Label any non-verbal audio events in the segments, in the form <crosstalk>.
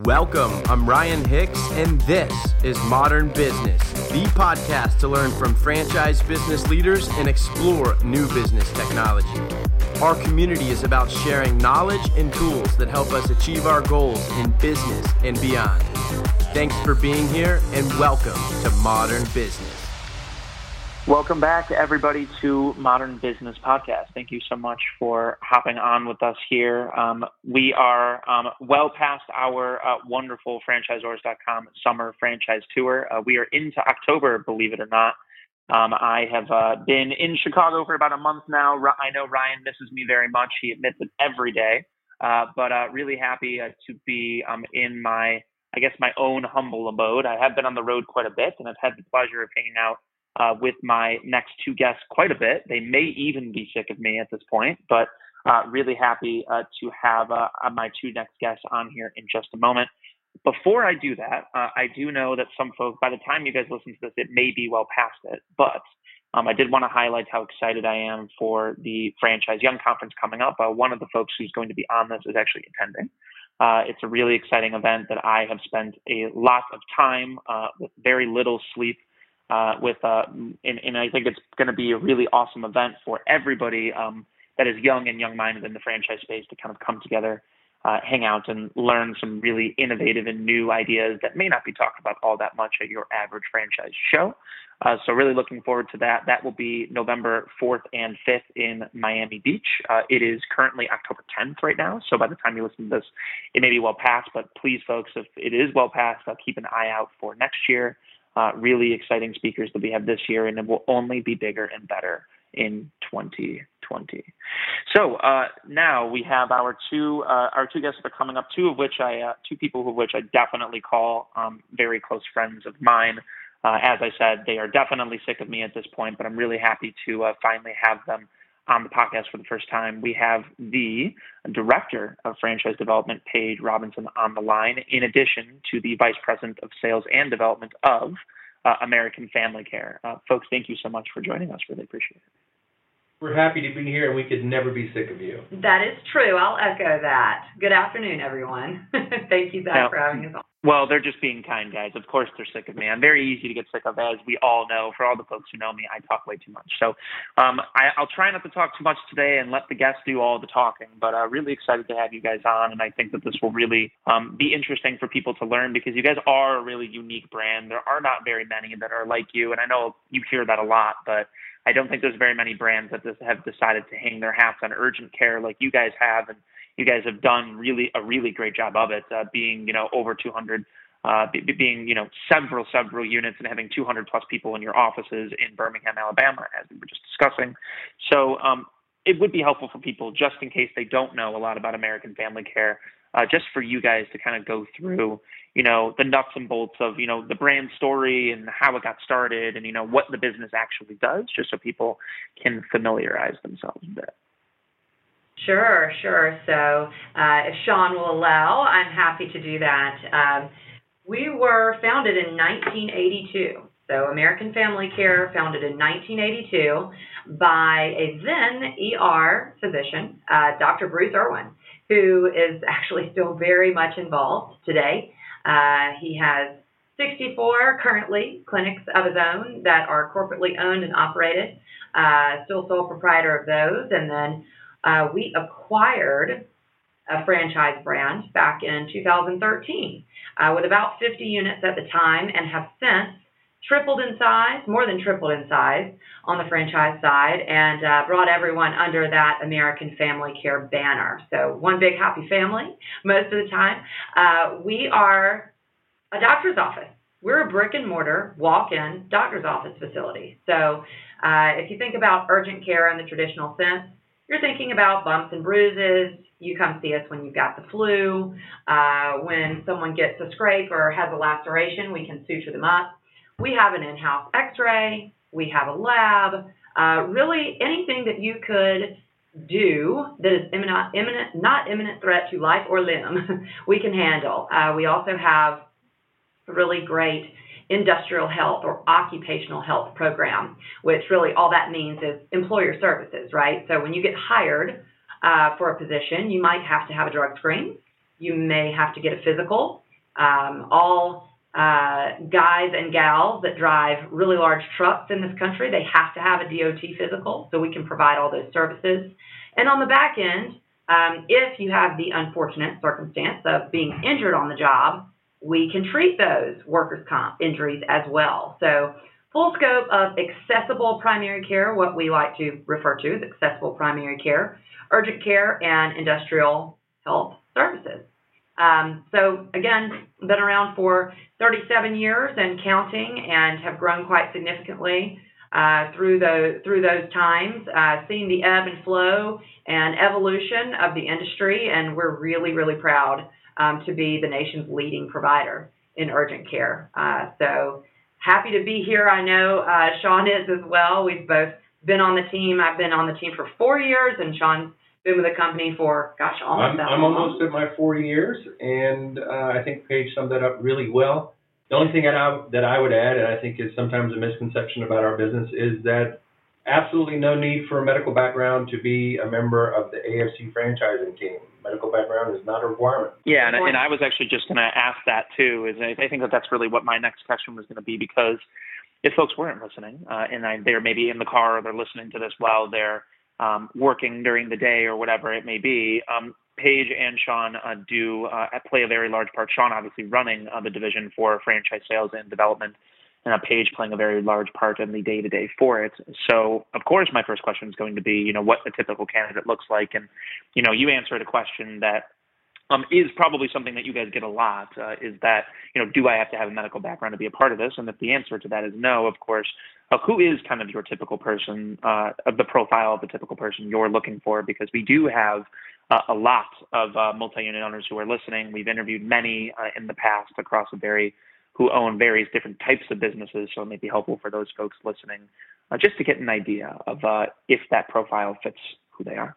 Welcome. I'm Ryan Hicks, and this is Modern Business, the podcast to learn from franchise business leaders and explore new business technology. Our community is about sharing knowledge and tools that help us achieve our goals in business and beyond. Thanks for being here, and welcome to Modern Business. Welcome back, everybody, to Modern Business Podcast. Thank you so much for hopping on with us here. Um, we are um, well past our uh, wonderful franchisors.com summer franchise tour. Uh, we are into October, believe it or not. Um, I have uh, been in Chicago for about a month now. I know Ryan misses me very much. He admits it every day. Uh, but uh, really happy uh, to be um, in my, I guess, my own humble abode. I have been on the road quite a bit, and I've had the pleasure of hanging out uh, with my next two guests quite a bit. They may even be sick of me at this point, but uh, really happy uh, to have uh, my two next guests on here in just a moment. Before I do that, uh, I do know that some folks, by the time you guys listen to this, it may be well past it, but um, I did want to highlight how excited I am for the Franchise Young Conference coming up. Uh, one of the folks who's going to be on this is actually attending. it's a really exciting event that I have spent a lot of time with very little sleep uh, with uh, and, and, I think it's going to be a really awesome event for everybody um, that is young and young-minded in the franchise space to kind of come together, uh, hang out, and learn some really innovative and new ideas that may not be talked about all that much at your average franchise show. Uh, so really looking forward to that. That will be November 4th and 5th in Miami Beach. Uh, it is currently October 10th right now. So by the time you listen to this, it may be well past. But please, folks, if it is well past, uh, keep an eye out for next year uh, really exciting speakers that we have this year, and it will only be bigger and better in 2020. So uh, now we have our two uh, our two guests that are coming up. Two of which I uh, two people of which I definitely call um, very close friends of mine. Uh, as I said, they are definitely sick of me at this point, but I'm really happy to uh, finally have them on the podcast for the first time. We have the director of franchise development, Paige Robinson, on the line, in addition to the vice president of sales and development of uh, American Family Care. Uh, folks, thank you so much for joining us. Really appreciate it. We're happy to be here, and we could never be sick of you. That is true. I'll echo that. Good afternoon, everyone. <laughs> Thank you, Zach, now, for having us on. Well, they're just being kind, guys. Of course, they're sick of me. I'm very easy to get sick of, as we all know. For all the folks who know me, I talk way too much. So um, I, will try not to talk too much today and let the guests do all the talking. But uh, really excited to have you guys on, and I think that this will really um, be interesting for people to learn because you guys are a really unique brand. There are not very many that are like you, and I know you hear that a lot, but I don't think there's very many brands that have decided to hang their hats on urgent care like you guys have, and you guys have done really a really great job of it, uh, being you know over 200, uh, be, being you know several several units and having 200 plus people in your offices in Birmingham, Alabama, as we were just discussing. So um, it would be helpful for people just in case they don't know a lot about American Family Care uh, just for you guys to kind of go through, you know, the nuts and bolts of, you know, the brand story and how it got started and, you know, what the business actually does, just so people can familiarize themselves a bit. Sure, sure. So uh, if Sean will allow, I'm happy to do that. Um, we were founded in 1982. So American Family Care, founded in 1982 by a then ER physician, uh, Dr. Bruce Irwin who is actually still very much involved today. Uh, he has 64 currently clinics of his own that are corporately owned and operated, uh, still sole proprietor of those. And then uh, we acquired a franchise brand back in 2013 uh, with about 50 units at the time and have since tripled in size, more than tripled in size on the franchise side, and uh, brought everyone under that American Family Care banner. So, one big happy family most of the time. Uh, we are a doctor's office. We're a brick and mortar walk in doctor's office facility. So, uh, if you think about urgent care in the traditional sense, you're thinking about bumps and bruises. You come see us when you've got the flu. Uh, when someone gets a scrape or has a laceration, we can suture them up. We have an in-house X-ray. We have a lab. Uh, really, anything that you could do that is imminent, imminent, not imminent threat to life or limb, <laughs> we can handle. Uh, we also have really great industrial health or occupational health program, which really all that means is employer services, right? So when you get hired uh, for a position, you might have to have a drug screen. You may have to get a physical. um, all uh, guys and gals that drive really large trucks in this country. They have to have a DOT physical, so we can provide all those services. And on the back end, um, if you have the unfortunate circumstance of being injured on the job, we can treat those workers' comp injuries as well. So, full scope of accessible primary care, what we like to refer to as accessible primary care, urgent care, and industrial health services. Um, so again, been around for 37 years and counting, and have grown quite significantly uh, through the through those times. Uh, seeing the ebb and flow and evolution of the industry, and we're really really proud um, to be the nation's leading provider in urgent care. Uh, so happy to be here. I know uh, Sean is as well. We've both been on the team. I've been on the team for four years, and Sean's been with the company for gosh, almost I'm, I'm almost at my four years, and uh, I think Paige summed that up really well. The only thing that I, that I would add, and I think is sometimes a misconception about our business, is that absolutely no need for a medical background to be a member of the AFC franchising team. Medical background is not a requirement. Yeah, and, and I was actually just going to ask that too. Is I, think that that's really what my next question was going to be because if folks weren't listening uh, and I, they're maybe in the car or they're listening to this while they're um, working during the day or whatever it may be, um, Paige and Sean uh, do uh, play a very large part. Sean obviously running uh, the division for franchise sales and development, and a Paige playing a very large part in the day to day for it. So, of course, my first question is going to be, you know, what a typical candidate looks like, and you know, you answered a question that um, is probably something that you guys get a lot. Uh, is that you know, do I have to have a medical background to be a part of this? And if the answer to that is no, of course, uh, who is kind of your typical person, uh, of the profile of the typical person you're looking for? Because we do have uh, a lot of uh, multi-unit owners who are listening. We've interviewed many uh, in the past across a very who own various different types of businesses, so it may be helpful for those folks listening uh, just to get an idea of uh, if that profile fits who they are.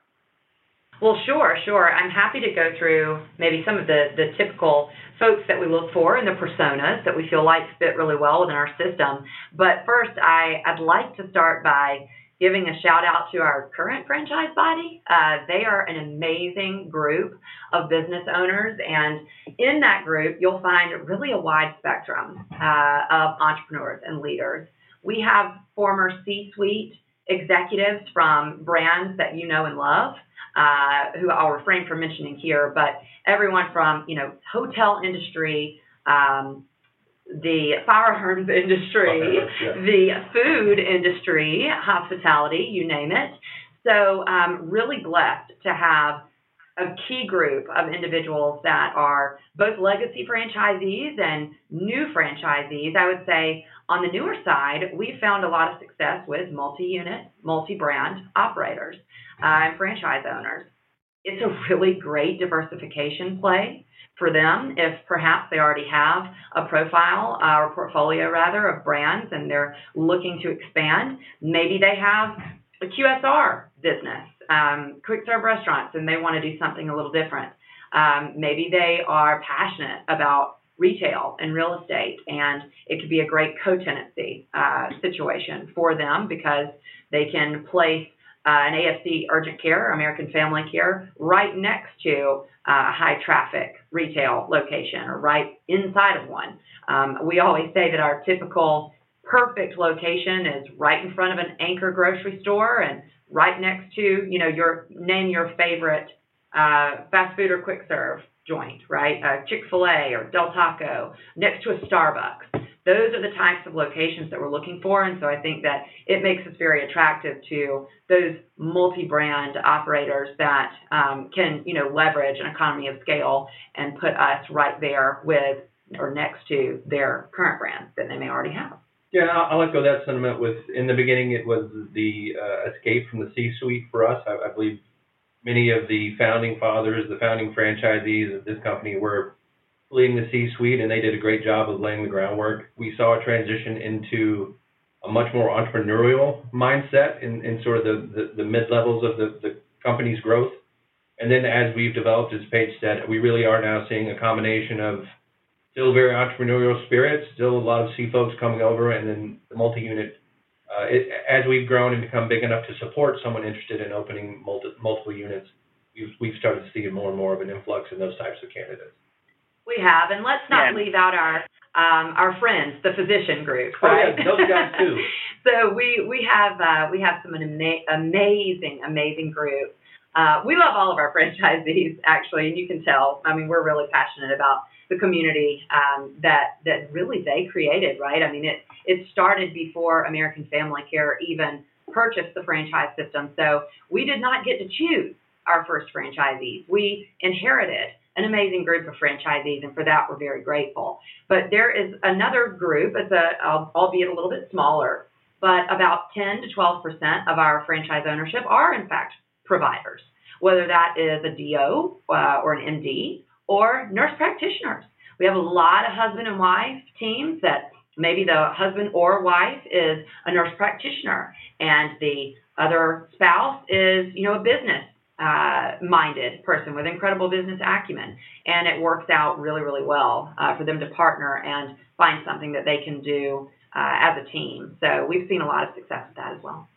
Well, sure, sure. I'm happy to go through maybe some of the, the typical folks that we look for and the personas that we feel like fit really well within our system. But first, I, I'd like to start by giving a shout out to our current franchise body. Uh, they are an amazing group of business owners, and in that group, you'll find really a wide spectrum uh, of entrepreneurs and leaders. We have former C suite executives from brands that you know and love. Uh, who I'll refrain from mentioning here, but everyone from you know hotel industry, um, the firearms industry, yeah. the food industry, hospitality, you name it. So, I'm really blessed to have a key group of individuals that are both legacy franchisees and new franchisees. I would say on the newer side, we've found a lot of success with multi unit, multi brand operators uh, and franchise owners. It's a really great diversification play for them if perhaps they already have a profile uh, or portfolio rather of brands and they're looking to expand. Maybe they have a QSR business, um, quick serve restaurants, and they want to do something a little different. Um, maybe they are passionate about retail and real estate, and it could be a great co-tenancy uh, situation for them because they can place uh, an AFC urgent care, American Family Care, right next to uh, a high traffic retail location or right inside of one. Um, we always say that our typical perfect location is right in front of an anchor grocery store and right next to, you know, your name your favorite uh, fast food or quick serve joint, right? Uh, Chick fil A or Del Taco next to a Starbucks those are the types of locations that we're looking for. And so I think that it makes us very attractive to those multi-brand operators that um, can, you know, leverage an economy of scale and put us right there with or next to their current brands that they may already have. Yeah, I'll, echo that sentiment. With in the beginning, it was the uh, escape from the C-suite for us. I, I believe many of the founding fathers, the founding franchisees of this company were leading the C-suite, and they did a great job of laying the groundwork. We saw a transition into a much more entrepreneurial mindset in, in sort of the, the, the mid-levels of the, the company's growth. And then as we've developed, as Paige said, we really are now seeing a combination of still very entrepreneurial spirit, still a lot of C folks coming over, and then the multi-unit. Uh, it, as we've grown and become big enough to support someone interested in opening multi, multiple units, we've, we've started to see more and more of an influx in those types of candidates. We have, and let's not Yeah. leave out our um, our friends, the physician group, Oh, right? yeah, those guys too. <laughs> so we we have uh, we have some ama- amazing amazing group. Uh, we love all of our <laughs> franchisees actually, and you can tell. I mean, we're really passionate about the community um, that that really they created, right? I mean, it it started before American Family Care even purchased the franchise system. So we did not get to choose our first franchisees. We inherited an amazing group of franchisees, and for that we're very grateful. But there is another group, it's a albeit a little bit smaller, but about 10 to 12 percent of our franchise ownership are in fact providers, whether that is a DO uh, or an MD or nurse practitioners. We have a lot of husband and wife teams that maybe the husband or wife is a nurse practitioner and the other spouse is, you know, a business uh, minded person with incredible business acumen. And it works out really, really well uh, for them to partner and find something that they can do uh, as a team. So we've seen a lot of success with that as well.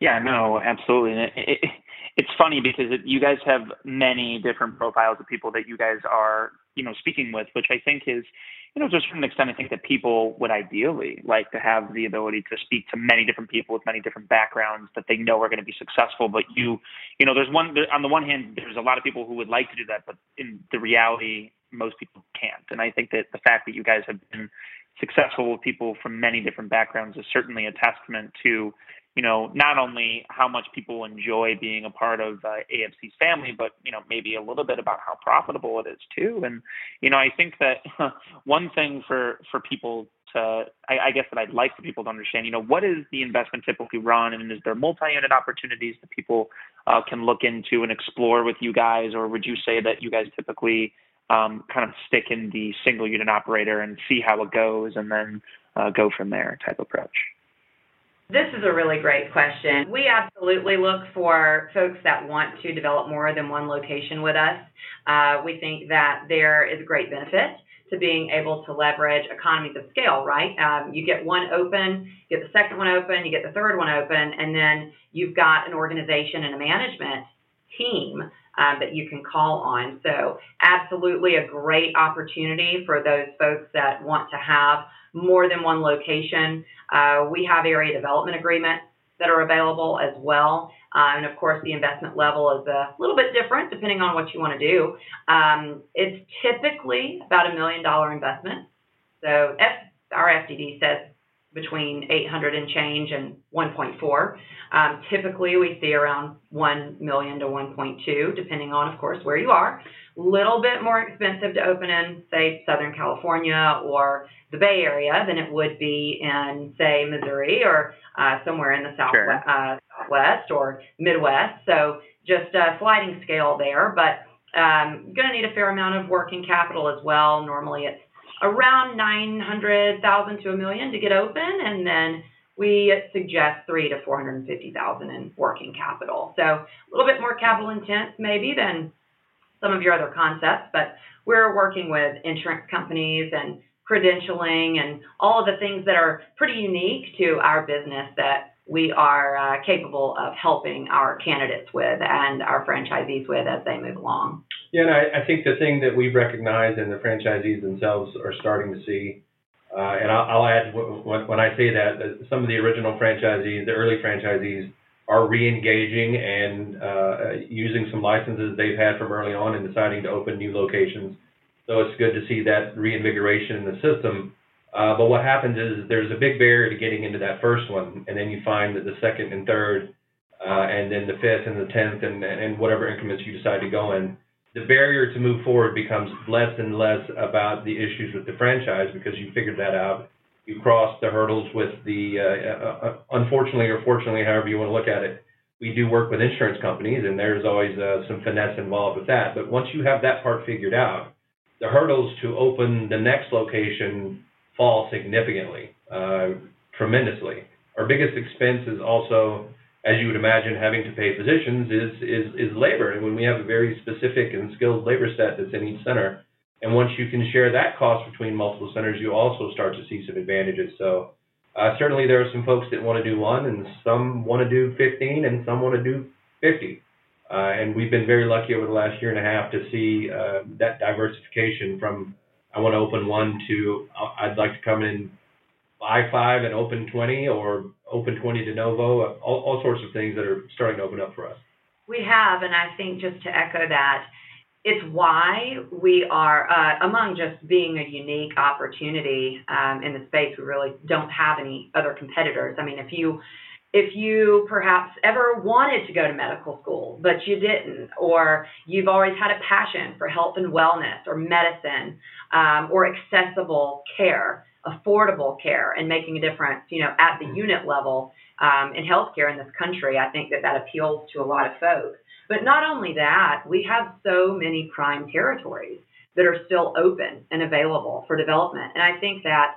Yeah, no, absolutely. It, it, it's funny because it, you guys have many different profiles of people that you guys are, you know, speaking with, which I think is, you know, to a certain extent, I think that people would ideally like to have the ability to speak to many different people with many different backgrounds that they know are going to be successful. But you, you know, there's one on the one hand, there's a lot of people who would like to do that, but in the reality, most people can't. And I think that the fact that you guys have been successful with people from many different backgrounds is certainly a testament to you know, not only how much people enjoy being a part of uh, AFC's family, but you know, maybe a little bit about how profitable it is too. And you know, I think that <laughs> one thing for for people to, I, I guess that I'd like for people to understand, you know, what is the investment typically run, and is there multi-unit opportunities that people uh, can look into and explore with you guys, or would you say that you guys typically um, kind of stick in the single unit operator and see how it goes, and then uh, go from there type approach? This is a really great question. We absolutely look for folks that want to develop more than one location with us. Uh, we think that there is a great benefit to being able to leverage economies of scale, right? Um, you get one open, you get the second one open, you get the third one open, and then you've got an organization and a management team um, that you can call on. So, absolutely a great opportunity for those folks that want to have more than one location. Uh, we have area development agreements that are available as well. Uh, and of course, the investment level is a little bit different depending on what you want to do. Um, it's typically about a million dollar investment. So F, our FDD says between 800 and change and 1.4. Um, typically, we see around 1 million to 1.2, depending on, of course, where you are. A little bit more expensive to open in, say, Southern California or the Bay Area than it would be in, say, Missouri or uh, somewhere in the Sure. Southwest, uh, Southwest or Midwest. So just a sliding scale there, but um, going to need a fair amount of working capital as well. Normally, it's around 900,000 to a million to get open, and then we suggest three to 450,000 in working capital. So a little bit more capital intense maybe than some of your other concepts, but we're working with insurance companies and credentialing and all of the things that are pretty unique to our business that we are uh, capable of helping our candidates with and our franchisees with as they move along. Yeah, and I, I think the thing that we've recognized and the franchisees themselves are starting to see, uh, and I'll, I'll add when, when I say that, that some of the original franchisees, the early franchisees, are re-engaging and uh, using some licenses they've had from early on and deciding to open new locations. So it's good to see that reinvigoration in the system. Uh, but what happens is there's a big barrier to getting into that first one, and then you find that the second and third, uh, and then the fifth and the tenth, and, and whatever increments you decide to go in, the barrier to move forward becomes less and less about the issues with the franchise because you figured that out. You crossed the hurdles with the, uh, uh, unfortunately or fortunately, however you want to look at it. We do work with insurance companies, and there's always uh, some finesse involved with that. But once you have that part figured out, the hurdles to open the next location fall significantly, uh, tremendously. Our biggest expense is also, as you would imagine, having to pay physicians is, is, is labor. And when we have a very specific and skilled labor set that's in each center, and once you can share that cost between multiple centers, you also start to see some advantages. So uh, certainly there are some folks that want to do one, and some want to do 15, and some want to do 50. Uh, and we've been very lucky over the last year and a half to see that diversification from I want to open one to I'd like to come in buy five and open 20 or open 20 de novo, all, all sorts of things that are starting to open up for us. We have, and I think just to echo that, it's why we are, uh, among just being a unique opportunity um, in the space, we really don't have any other competitors. I mean, if you if you perhaps ever wanted to go to medical school, but you didn't, or you've always had a passion for health and wellness or medicine um, or accessible care, affordable care, and making a difference, you know, at the unit level um, in healthcare in this country, I think that that appeals to a lot of folks. But not only that, we have so many prime territories that are still open and available for development. And I think that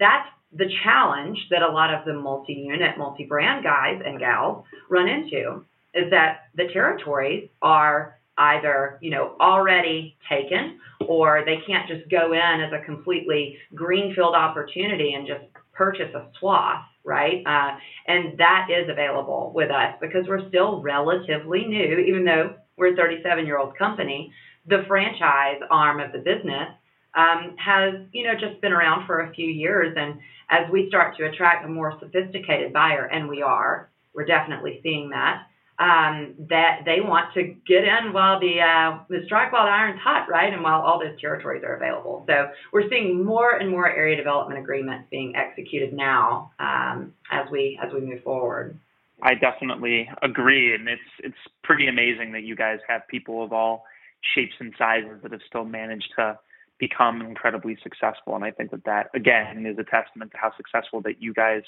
that's the challenge that a lot of the multi-unit, multi-brand guys and gals run into is that the territories are either, you know, already taken or they can't just go in as a completely greenfield opportunity and just purchase a swath, right? Uh, and that is available with us because we're still relatively new, even though we're a 37 year old company. The franchise arm of the business um, has, you know, just been around for a few years. And as we start to attract a more sophisticated buyer, and we are, we're definitely seeing that, um, that they want to get in while the, uh, the strike while the iron's hot, right? And while all those territories are available. So we're seeing more and more area development agreements being executed now um, as we as we move forward. I definitely agree, and it's it's pretty amazing that you guys have people of all shapes and sizes that have still managed to become incredibly successful. And I think that that again is a testament to how successful that you guys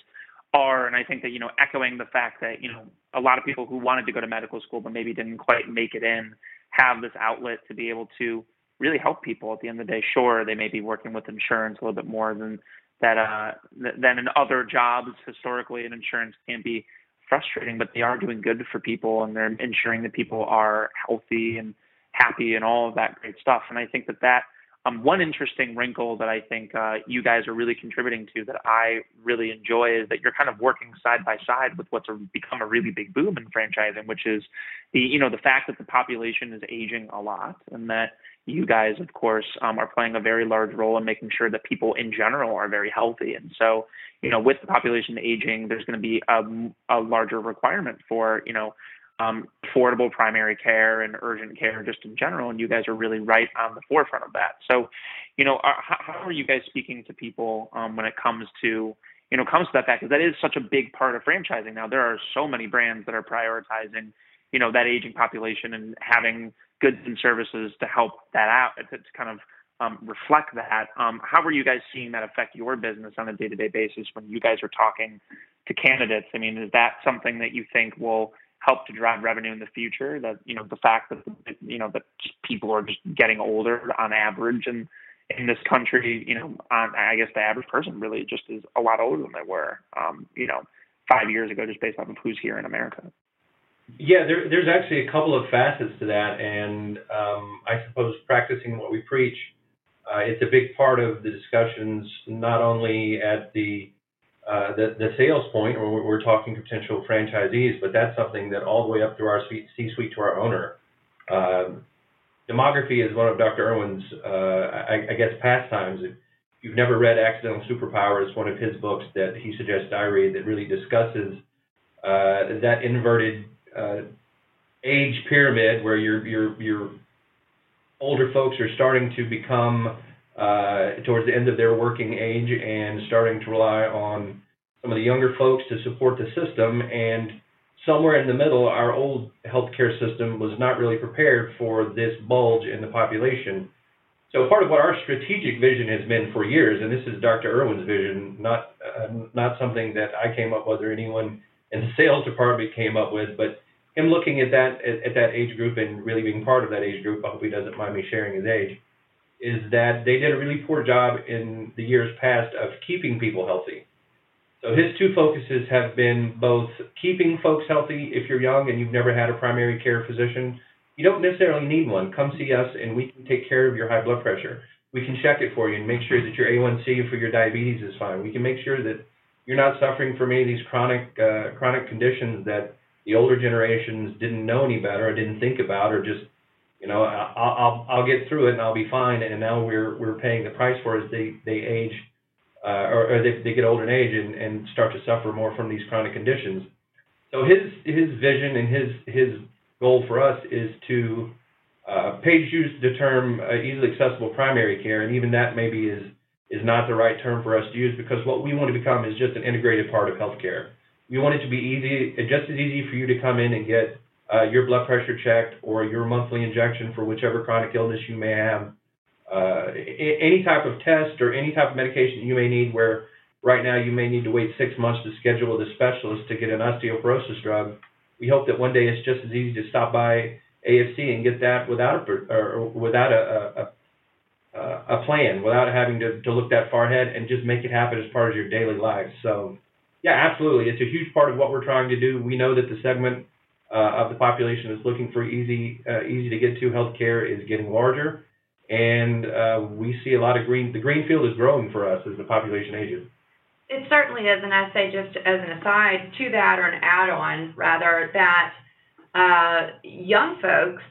are. And I think that you know, echoing the fact that you know a lot of people who wanted to go to medical school but maybe didn't quite make it in have this outlet to be able to really help people at the end of the day. Sure, they may be working with insurance a little bit more than that uh, than in other jobs historically, and insurance can be frustrating, but they are doing good for people and they're ensuring that people are healthy and happy and all of that great stuff. And I think that that um, one interesting wrinkle that I think uh, you guys are really contributing to that I really enjoy is that you're kind of working side by side with what's a, become a really big boom in franchising, which is the you know the fact that the population is aging a lot, and that you guys, of course, um, are playing a very large role in making sure that people in general are very healthy. And so, you know, with the population aging, there's going to be a, a larger requirement for you know um, affordable primary care and urgent care just in general, and you guys are really right on the forefront of that. So, you know, are, how are you guys speaking to people um, when it comes to you know comes to that fact because that is such a big part of franchising now. There are so many brands that are prioritizing you know that aging population and having goods and services to help that out to, to kind of um, reflect that. Um, how are you guys seeing that affect your business on a day-to-day basis when you guys are talking to candidates? I mean, is that something that you think will help to drive revenue in the future. That you know the fact that you know that people are just getting older on average, and in this country, you know, on, I guess the average person really just is a lot older than they were, um, you know, five years ago, just based off of who's here in America. Yeah, there, there's actually a couple of facets to that, and um, I suppose practicing what we preach, uh, it's a big part of the discussions, not only at the uh, the, the sales point, or we're, talking to potential franchisees, but that's something that all the way up through our C-suite to our owner. Um, demography is one of Dr. Irwin's, uh, I, I, guess, pastimes. If you've never read Accidental Superpowers, one of his books that he suggests I read that really discusses uh, that inverted uh, age pyramid where your your your older folks are starting to become uh, towards the end of their working age and starting to rely on some of the younger folks to support the system. And somewhere in the middle, our old healthcare system was not really prepared for this bulge in the population. So part of what our strategic vision has been for years, and this is Dr. Irwin's vision, not uh, not something that I came up with or anyone in the sales department came up with, but him looking at that at, at that age group and really being part of that age group. I hope he doesn't mind me sharing his age is that they did a really poor job in the years past of keeping people healthy. So his two focuses have been both keeping folks healthy if you're young and you've never had a primary care physician. You don't necessarily need one. Come see us and we can take care of your high blood pressure. We can check it for you and make sure that your A1C for your diabetes is fine. We can make sure that you're not suffering from any of these chronic uh, chronic conditions that the older generations didn't know any better or didn't think about or just you know I'll I'll, I'll get through it and I'll be fine and now we're we're paying the price for it as they they age uh, or, or they, they get older in age and, and start to suffer more from these chronic conditions. So his his vision and his his goal for us is to uh, Paige used the term uh, easily accessible primary care, and even that maybe is is not the right term for us to use because what we want to become is just an integrated part of healthcare. We want it to be easy, just as easy for you to come in and get uh, your blood pressure checked or your monthly injection for whichever chronic illness you may have. Uh, any type of test or any type of medication you may need where right now you may need to wait six months to schedule with a specialist to get an osteoporosis drug. We hope that one day it's just as easy to stop by AFC and get that without a, or without a, a, a, a plan, without having to, to look that far ahead and just make it happen as part of your daily life. So yeah, absolutely. It's a huge part of what we're trying to do. We know that the segment uh, of the population that's looking for easy, uh, easy to get to healthcare is getting larger, and uh, we see a lot of green. The green field is growing for us as the population ages. It certainly is, and I say just as an aside to that, or an add-on rather, that uh, young folks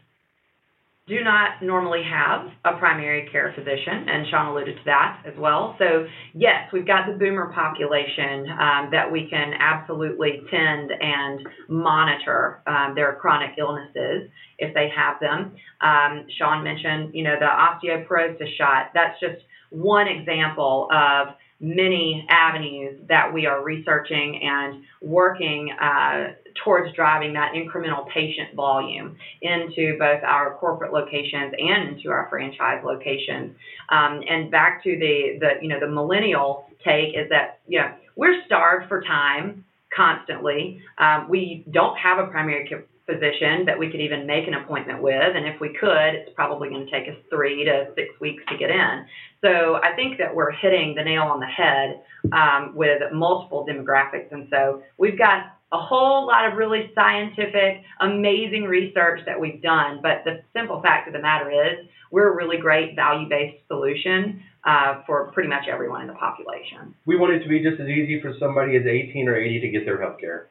do not normally have a primary care physician, and Sean alluded to that as well. So, yes, we've got the boomer population um, that we can absolutely tend and monitor um, their chronic illnesses if they have them. Um, Sean mentioned, you know, the osteoporosis shot. That's just one example of many avenues that we are researching and working uh, towards driving that incremental patient volume into both our corporate locations and into our franchise locations. Um, and back to the, the, you know, the millennial take is that, you know, we're starved for time constantly. Um, we don't have a primary care physician that we could even make an appointment with. And if we could, it's probably going to take us three to six weeks to get in. So I think that we're hitting the nail on the head um, with multiple demographics. And so we've got a whole lot of really scientific, amazing research that we've done. But the simple fact of the matter is, we're a really great value based solution uh, for pretty much everyone in the population. We want it to be just as easy for somebody as 18 or 80 to get their health care.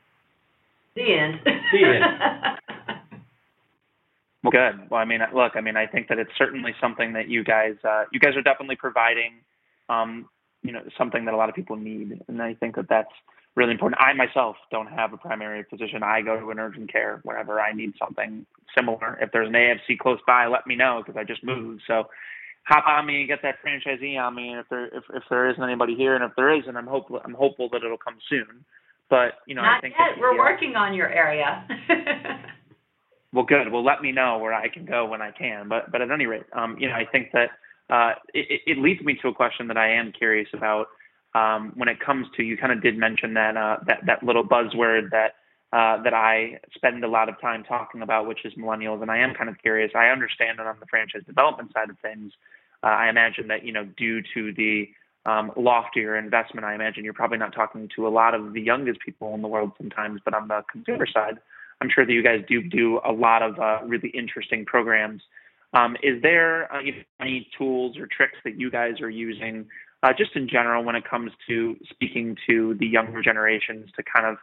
The end. The end. well, good. Well, I mean, look, I mean, I think that it's certainly something that you guys, uh, you guys are definitely providing, um, you know, something that a lot of people need, and I think that that's really important. I myself don't have a primary physician. I go to an urgent care whenever I need something similar. If there's an AFC close by, let me know because I just moved. So hop on me and get that franchisee on me. And if there if, if there isn't anybody here, and if there isn't, I'm hopeful I'm hopeful that it'll come soon. But you know, Not I think yet. We're working on your area. <laughs> well, good. Well, let me know where I can go when I can. But but at any rate, um, you know, I think that uh, it, it leads me to a question that I am curious about. Um, when it comes to, you kind of did mention that uh, that that little buzzword that uh, that I spend a lot of time talking about, which is millennials, and I am kind of curious. I understand that on the franchise development side of things, uh, I imagine that you know due to the um, loftier investment, I imagine you're probably not talking to a lot of the youngest people in the world sometimes. But on the consumer side, I'm sure that you guys do do a lot of uh, really interesting programs. Um, is there uh, any tools or tricks that you guys are using, uh, just in general, when it comes to speaking to the younger generations to kind of,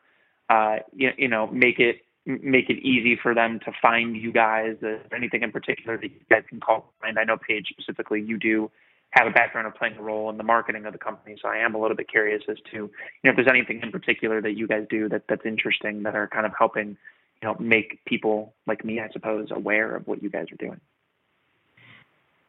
uh, you, you know, make it make it easy for them to find you guys? Is there anything in particular that you guys can call And? I know Paige specifically, you do have a background of playing a role in the marketing of the company. So I am a little bit curious as to, you know, if there's anything in particular that you guys do that that's interesting that are kind of helping, you know, make people like me, I suppose, aware of what you guys are doing.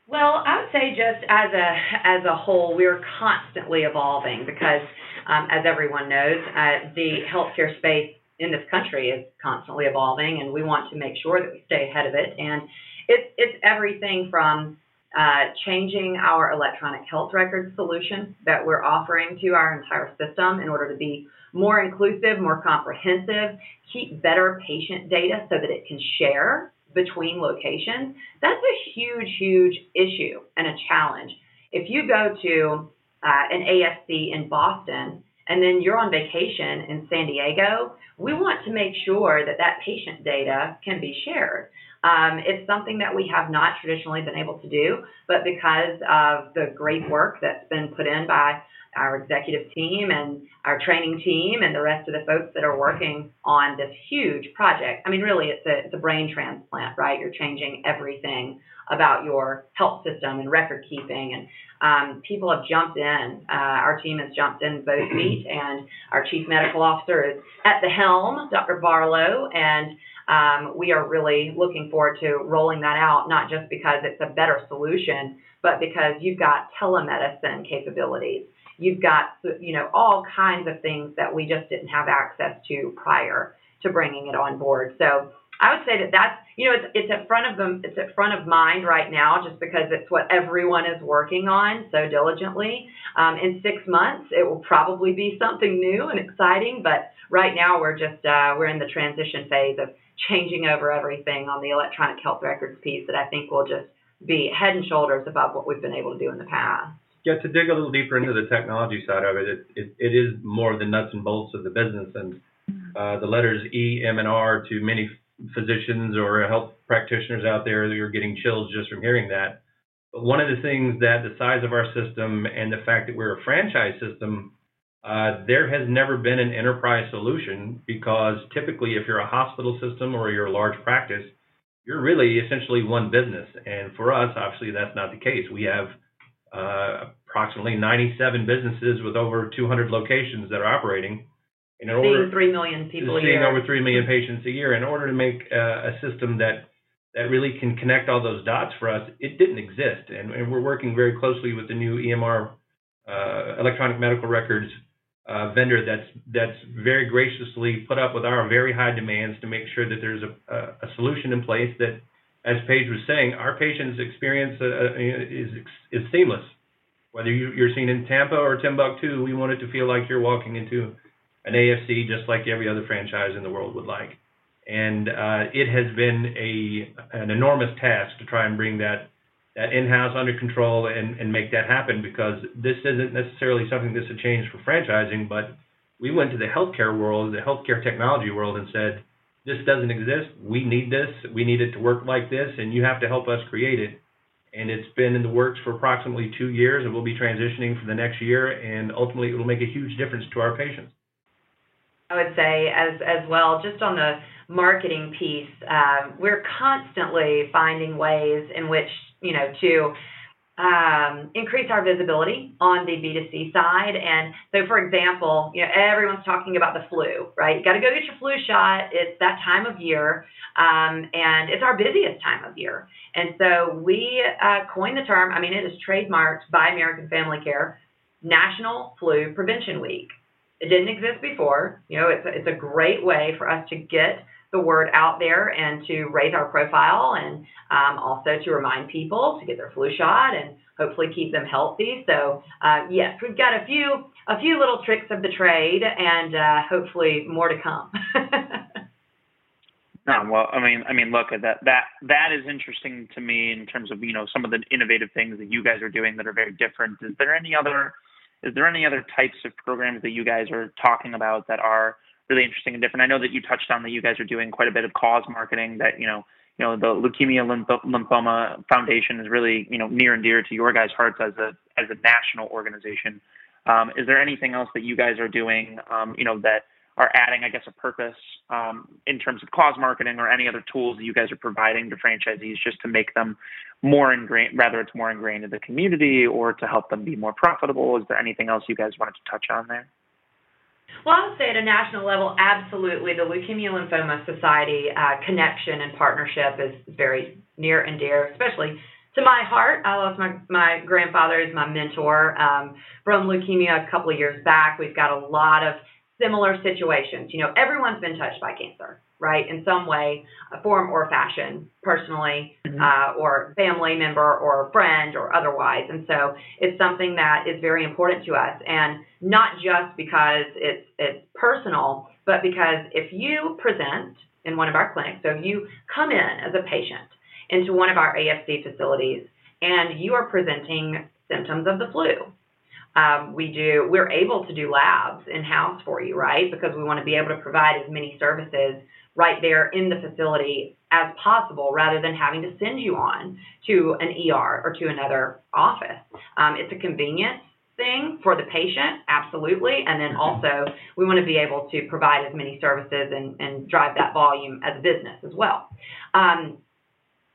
Well, I would say just as a as a whole, we're constantly evolving because, um, as everyone knows, uh, the healthcare space in this country is constantly evolving, and we want to make sure that we stay ahead of it. And it's it's everything from uh, changing our electronic health record solution that we're offering to our entire system in order to be more inclusive, more comprehensive, keep better patient data so that it can share between locations. That's a huge, huge issue and a challenge. If you go to uh, an AFC in Boston and then you're on vacation in San Diego, we want to make sure that that patient data can be shared. Um, it's something that we have not traditionally been able to do, but because of the great work that's been put in by our executive team and our training team and the rest of the folks that are working on this huge project. I mean, really, it's a, it's a brain transplant, right? You're changing everything about your health system and record keeping. And um, people have jumped in. Uh, our team has jumped in both <clears throat> feet, and our chief medical officer is at the helm, Dr. Barlow, and um, we are really looking forward to rolling that out, not just because it's a better solution, but because you've got telemedicine capabilities. You've got, you know, all kinds of things that we just didn't have access to prior to bringing it on board. So I would say that that's, you know, it's, it's at front of them, it's at front of mind right now, just because it's what everyone is working on so diligently. Um, in six months, it will probably be something new and exciting, but right now we're just, uh, we're in the transition phase of changing over everything on the electronic health records piece that I think will just be head and shoulders above what we've been able to do in the past. Yeah, to dig a little deeper into the technology side of it, it, it, it is more the nuts and bolts of the business. And uh, the letters E, M, and R to many physicians or health practitioners out there that are getting chills just from hearing that. But one of the things that the size of our system and the fact that we're a franchise system, uh, there has never been an enterprise solution because typically, if you're a hospital system or you're a large practice, you're really essentially one business. And for us, obviously, that's not the case. We have approximately 97 businesses with over 200 locations that are operating. In order, seeing 3 million people a year. Seeing over 3 million patients a year. In order to make uh, a system that that really can connect all those dots for us, it didn't exist. And, and we're working very closely with the new EMR, uh, electronic medical records uh, vendor that's that's very graciously put up with our very high demands to make sure that there's a solution in place that, as Paige was saying, our patients' experience uh, uh is is seamless. Whether you, you're seen in Tampa or Timbuktu, we want it to feel like you're walking into an AFC just like every other franchise in the world would like. And uh, it has been a an enormous task to try and bring that that in-house under control and, and make that happen because this isn't necessarily something that's a change for franchising, but we went to the healthcare world, the healthcare technology world and said, this doesn't exist. We need this. We need it to work like this, and you have to help us create it. And it's been in the works for approximately two years, and we'll be transitioning for the next year, and ultimately it will make a huge difference to our patients. I would say as as well, just on the marketing piece, um, we're constantly finding ways in which you know, to um, increase our visibility on the B2C side. And so, for example, you know, everyone's talking about the flu, right? You got to go get your flu shot. It's that time of year, um, and it's our busiest time of year. And so we uh, coined the term. I mean, it is trademarked by American Family Care, National Flu Prevention Week. It didn't exist before. You know, it's a, it's a great way for us to get the word out there and to raise our profile and um, also to remind people to get their flu shot and hopefully keep them healthy. So uh, yes, we've got a few a few little tricks of the trade and uh, hopefully more to come. <laughs> no, well, I mean, I mean, look at that. That that is interesting to me in terms of you know some of the innovative things that you guys are doing that are very different. Is there any other is there any other types of programs that you guys are talking about that are really interesting and different. I know that you touched on that you guys are doing quite a bit of cause marketing that, you know, you know, the Leukemia Lymphoma Foundation is really, you know, near and dear to your guys' hearts as a as a national organization. Um, is there anything else that you guys are doing, um, you know, that are adding, I guess, a purpose um, in terms of cause marketing or any other tools that you guys are providing to franchisees just to make them more ingrained, rather it's more ingrained in the community or to help them be more profitable? Is there anything else you guys wanted to touch on there? Well, I would say at a national level, absolutely. The Leukemia Lymphoma Society uh, connection and partnership is very near and dear, especially to my heart. I lost my, my grandfather as my mentor um, from leukemia a couple of years back. We've got a lot of similar situations. You know, everyone's been touched by cancer right, in some way, a form or fashion, personally, mm-hmm. uh, or family member, or friend, or otherwise. And so it's something that is very important to us, and not just because it's it's personal, but because if you present in one of our clinics, so if you come in as a patient into one of our AFC facilities and you are presenting symptoms of the flu, um, we do we're able to do labs in house for you right because we want to be able to provide as many services right there in the facility as possible rather than having to send you on to an ER or to another office. Um, it's a convenience thing for the patient, absolutely. And then also, we want to be able to provide as many services and, and drive that volume as a business as well. Um,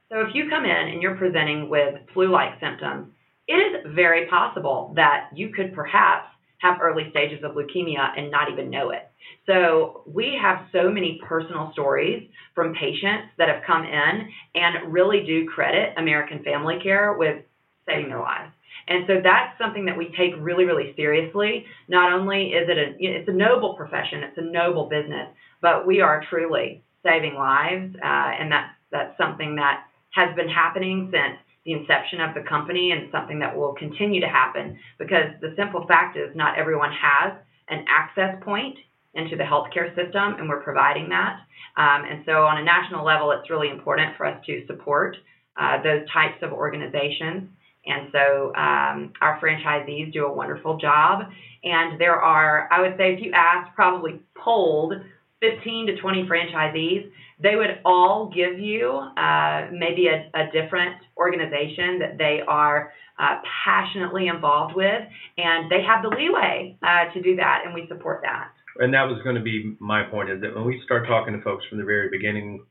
so if you come in and you're presenting with flu-like symptoms, it is very possible that you could perhaps have early stages of leukemia and not even know it. So we have so many personal stories from patients that have come in and really do credit American Family Care with saving their lives. And so that's something that we take really, really seriously. Not only is it a it's a noble profession, it's a noble business, but we are truly saving lives, uh, and that's that's something that has been happening since the inception of the company and something that will continue to happen because the simple fact is not everyone has an access point into the healthcare system, and we're providing that. Um, and so, on a national level, it's really important for us to support uh, those types of organizations. And so, um, our franchisees do a wonderful job. And there are, I would say, if you asked, probably polled 15 to 20 franchisees, they would all give you uh, maybe a, a, different organization that they are uh, passionately involved with, and they have the leeway uh, to do that, and we support that. And that was going to be my point is that when we start talking to folks from the very beginning,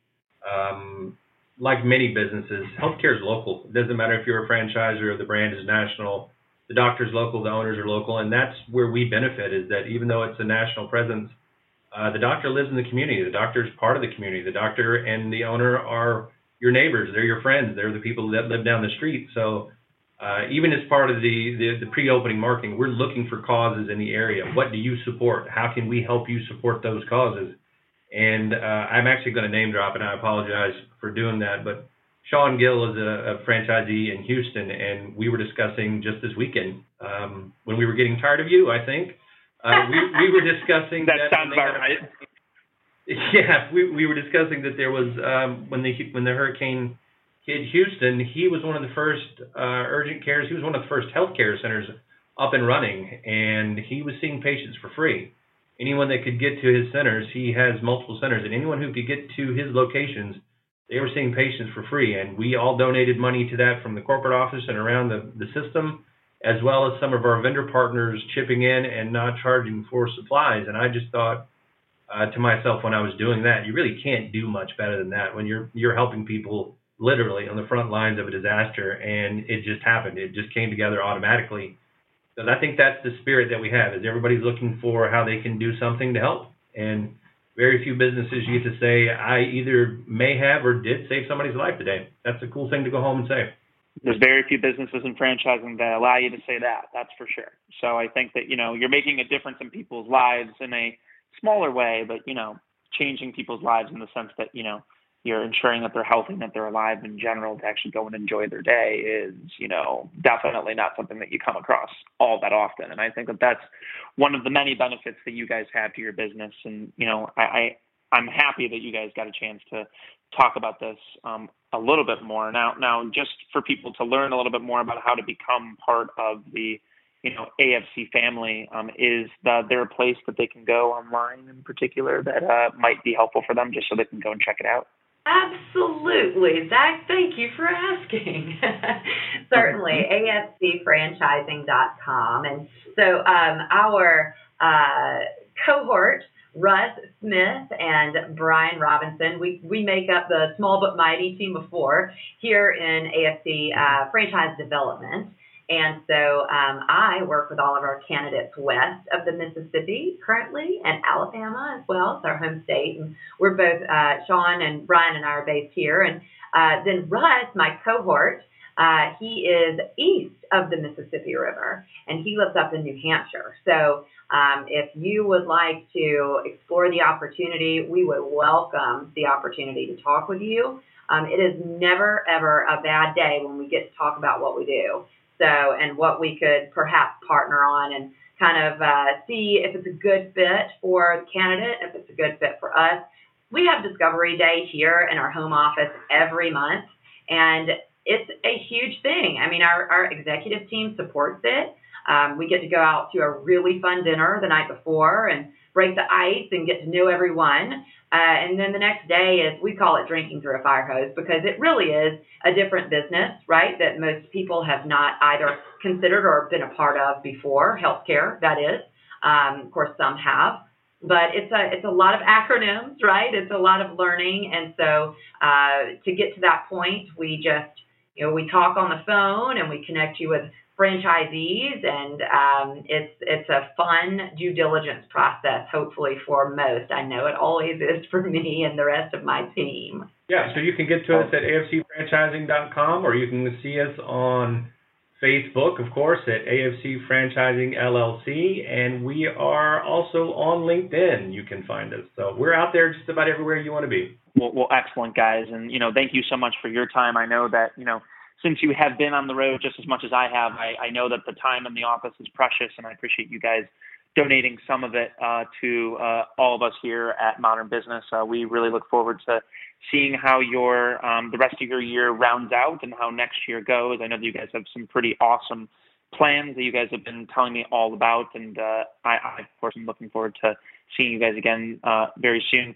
um, like many businesses, healthcare is local. It doesn't matter if you're a franchisor or the brand is national. The doctor's local, the owners are local, and that's where we benefit. Is that even though it's a national presence, uh, the doctor lives in the community. The doctor is part of the community. The doctor and the owner are your neighbors. They're your friends. They're the people that live down the street. So uh, even as part of the, the, the pre-opening marketing, we're looking for causes in the area. What do you support? How can we help you support those causes? And uh, I'm actually going to name drop, and I apologize for doing that, but Sean Gill is a, a franchisee in Houston, and we were discussing just this weekend um, when we were getting tired of you, I think. Uh, we, we were discussing that, that sounds about right. <laughs> Yeah, we, we were discussing that there was um, when the when the hurricane hit Houston, he was one of the first uh, urgent cares. He was one of the first healthcare centers up and running, and he was seeing patients for free. Anyone that could get to his centers, he has multiple centers, and anyone who could get to his locations, they were seeing patients for free. And we all donated money to that from the corporate office and around the, the system as well as some of our vendor partners chipping in and not charging for supplies. And I just thought uh, to myself when I was doing that, you really can't do much better than that when you're you're helping people literally on the front lines of a disaster, and it just happened. It just came together automatically. Because I think that's the spirit that we have is everybody's looking for how they can do something to help. And very few businesses you get to say, I either may have or did save somebody's life today. That's a cool thing to go home and say there's very few businesses in franchising that allow you to say that. That's for sure. So I think that you know you're making a difference in people's lives in a smaller way, but you know changing people's lives in the sense that you know you're ensuring that they're healthy and that they're alive in general to actually go and enjoy their day is you know definitely not something that you come across all that often. And I think that that's one of the many benefits that you guys have to your business. And you know I, I I'm happy that you guys got a chance to talk about this um, a little bit more. Now, now, just for people to learn a little bit more about how to become part of the, you know, AFC family, um, is the, there a place that they can go online in particular that uh, might be helpful for them, just so they can go and check it out? Absolutely, Zach. Thank you for asking. <laughs> Certainly, AFCFranchising.com, and so um, our uh, cohort Russ Smith and Brian Robinson. We, we make up the small but mighty team of four here in AFC uh, franchise development. And so um, I work with all of our candidates west of the Mississippi currently and Alabama as well. It's our home state. And we're both, uh, Sean and Brian and I are based here. And uh, then Russ, my cohort, uh, he is east of the Mississippi River and he lives up in New Hampshire. So um, if you would like to explore the opportunity, we would welcome the opportunity to talk with you. Um, it is never, ever a bad day when we get to talk about what we do. So, and what we could perhaps partner on and kind of uh, see if it's a good fit for the candidate, if it's a good fit for us. We have Discovery Day here in our home office every month, and it's a huge thing. I mean, our, our executive team supports it. Um, we get to go out to a really fun dinner the night before and break the ice and get to know everyone. Uh, and then the next day is we call it drinking through a fire hose because it really is a different business, right? That most people have not either considered or been a part of before. Healthcare, that is. Um, of course, some have, but it's a it's a lot of acronyms, right? It's a lot of learning, and so uh, to get to that point, we just you know we talk on the phone and we connect you with franchisees, and um, it's it's a fun due diligence process. Hopefully for most, I know it always is for me and the rest of my team. Yeah, so you can get to us at afcfranchising.com, or you can see us on Facebook, of course, at AFC Franchising LLC, and we are also on LinkedIn. You can find us. So we're out there just about everywhere you want to be. Well, well, excellent, guys, and you know, thank you so much for your time. I know that you know since you have been on the road just as much as I have, I, I know that the time in the office is precious, and I appreciate you guys donating some of it uh, to uh, all of us here at Modern Business. Uh, we really look forward to seeing how your um, the rest of your year rounds out and how next year goes. I know that you guys have some pretty awesome plans that you guys have been telling me all about, and uh, I, I, of course, am looking forward to seeing you guys again uh, very soon.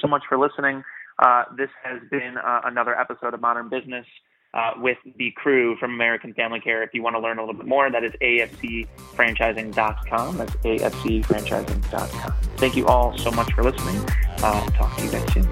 So much for listening. Uh, this has been uh, another episode of Modern Business uh, with the crew from American Family Care. If you want to learn a little bit more, that is afcfranchising.com. That's afcfranchising.com. Thank you all so much for listening. Uh, talk to you guys soon.